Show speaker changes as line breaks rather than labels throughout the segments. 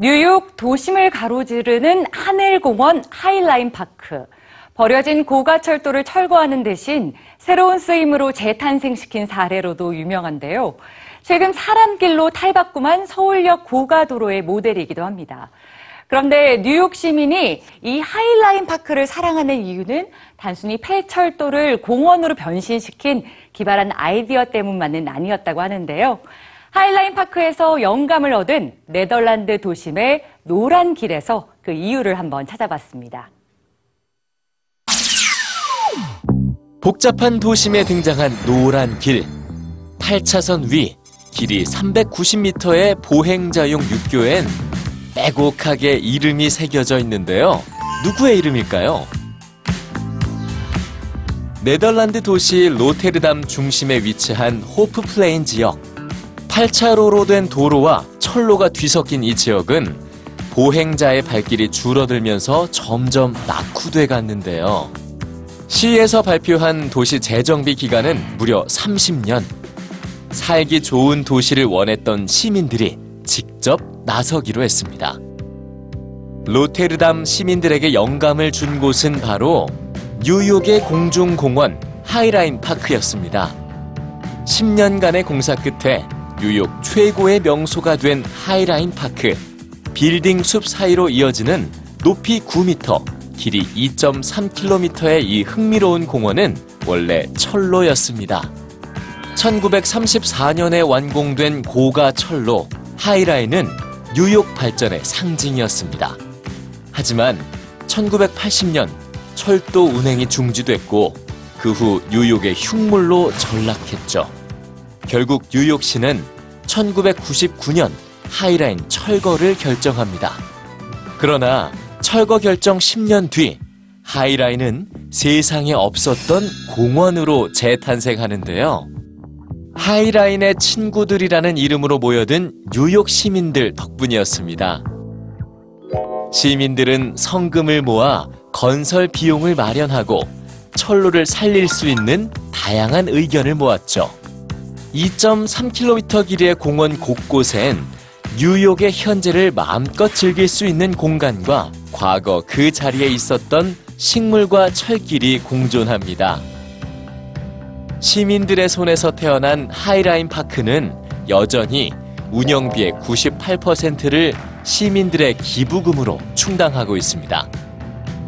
뉴욕 도심을 가로지르는 하늘공원 하이라인 파크. 버려진 고가철도를 철거하는 대신 새로운 쓰임으로 재탄생시킨 사례로도 유명한데요. 최근 사람길로 탈바꿈한 서울역 고가도로의 모델이기도 합니다. 그런데 뉴욕 시민이 이 하이라인 파크를 사랑하는 이유는 단순히 폐철도를 공원으로 변신시킨 기발한 아이디어 때문만은 아니었다고 하는데요. 하이라인 파크에서 영감을 얻은 네덜란드 도심의 노란 길에서 그 이유를 한번 찾아봤습니다.
복잡한 도심에 등장한 노란 길. 8차선 위, 길이 390m의 보행자용 육교엔 빼곡하게 이름이 새겨져 있는데요. 누구의 이름일까요? 네덜란드 도시 로테르담 중심에 위치한 호프플레인 지역. 8차로로 된 도로와 철로가 뒤섞인 이 지역은 보행자의 발길이 줄어들면서 점점 낙후돼 갔는데요. 시에서 발표한 도시 재정비 기간은 무려 30년. 살기 좋은 도시를 원했던 시민들이 직접 나서기로 했습니다. 로테르담 시민들에게 영감을 준 곳은 바로 뉴욕의 공중공원 하이라인 파크였습니다. 10년간의 공사 끝에 뉴욕 최고의 명소가 된 하이라인 파크. 빌딩 숲 사이로 이어지는 높이 9m, 길이 2.3km의 이 흥미로운 공원은 원래 철로였습니다. 1934년에 완공된 고가 철로 하이라인은 뉴욕 발전의 상징이었습니다. 하지만 1980년 철도 운행이 중지됐고 그 후 뉴욕의 흉물로 전락했죠. 결국 뉴욕시는 1999년 하이라인 철거를 결정합니다. 그러나 철거 결정 10년 뒤 하이라인은 세상에 없었던 공원으로 재탄생하는데요. 하이라인의 친구들이라는 이름으로 모여든 뉴욕 시민들 덕분이었습니다. 시민들은 성금을 모아 건설 비용을 마련하고 철로를 살릴 수 있는 다양한 의견을 모았죠. 2.3km 길이의 공원 곳곳엔 뉴욕의 현재를 마음껏 즐길 수 있는 공간과 과거 그 자리에 있었던 식물과 철길이 공존합니다. 시민들의 손에서 태어난 하이라인 파크는 여전히 운영비의 98%를 시민들의 기부금으로 충당하고 있습니다.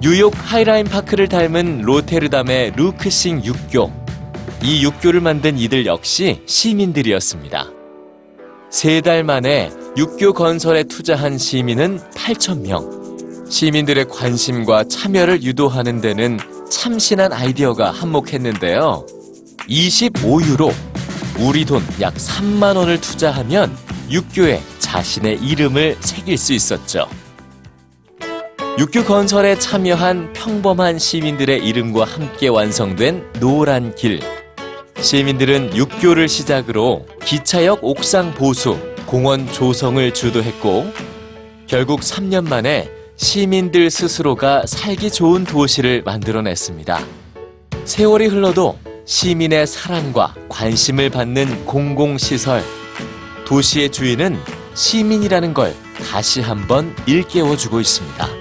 뉴욕 하이라인 파크를 닮은 로테르담의 루크싱 육교. 이 육교를 만든 이들 역시 시민들이었습니다. 세 달 만에 육교 건설에 투자한 시민은 8,000명. 시민들의 관심과 참여를 유도하는 데는 참신한 아이디어가 한몫했는데요. 25유로, 우리 돈 약 3만 원을 투자하면 육교에 자신의 이름을 새길 수 있었죠. 육교 건설에 참여한 평범한 시민들의 이름과 함께 완성된 노란 길. 시민들은 육교를 시작으로 기차역 옥상 보수, 공원 조성을 주도했고, 결국 3년 만에 시민들 스스로가 살기 좋은 도시를 만들어냈습니다. 세월이 흘러도 시민의 사랑과 관심을 받는 공공시설. 도시의 주인은 시민이라는 걸 다시 한번 일깨워주고 있습니다.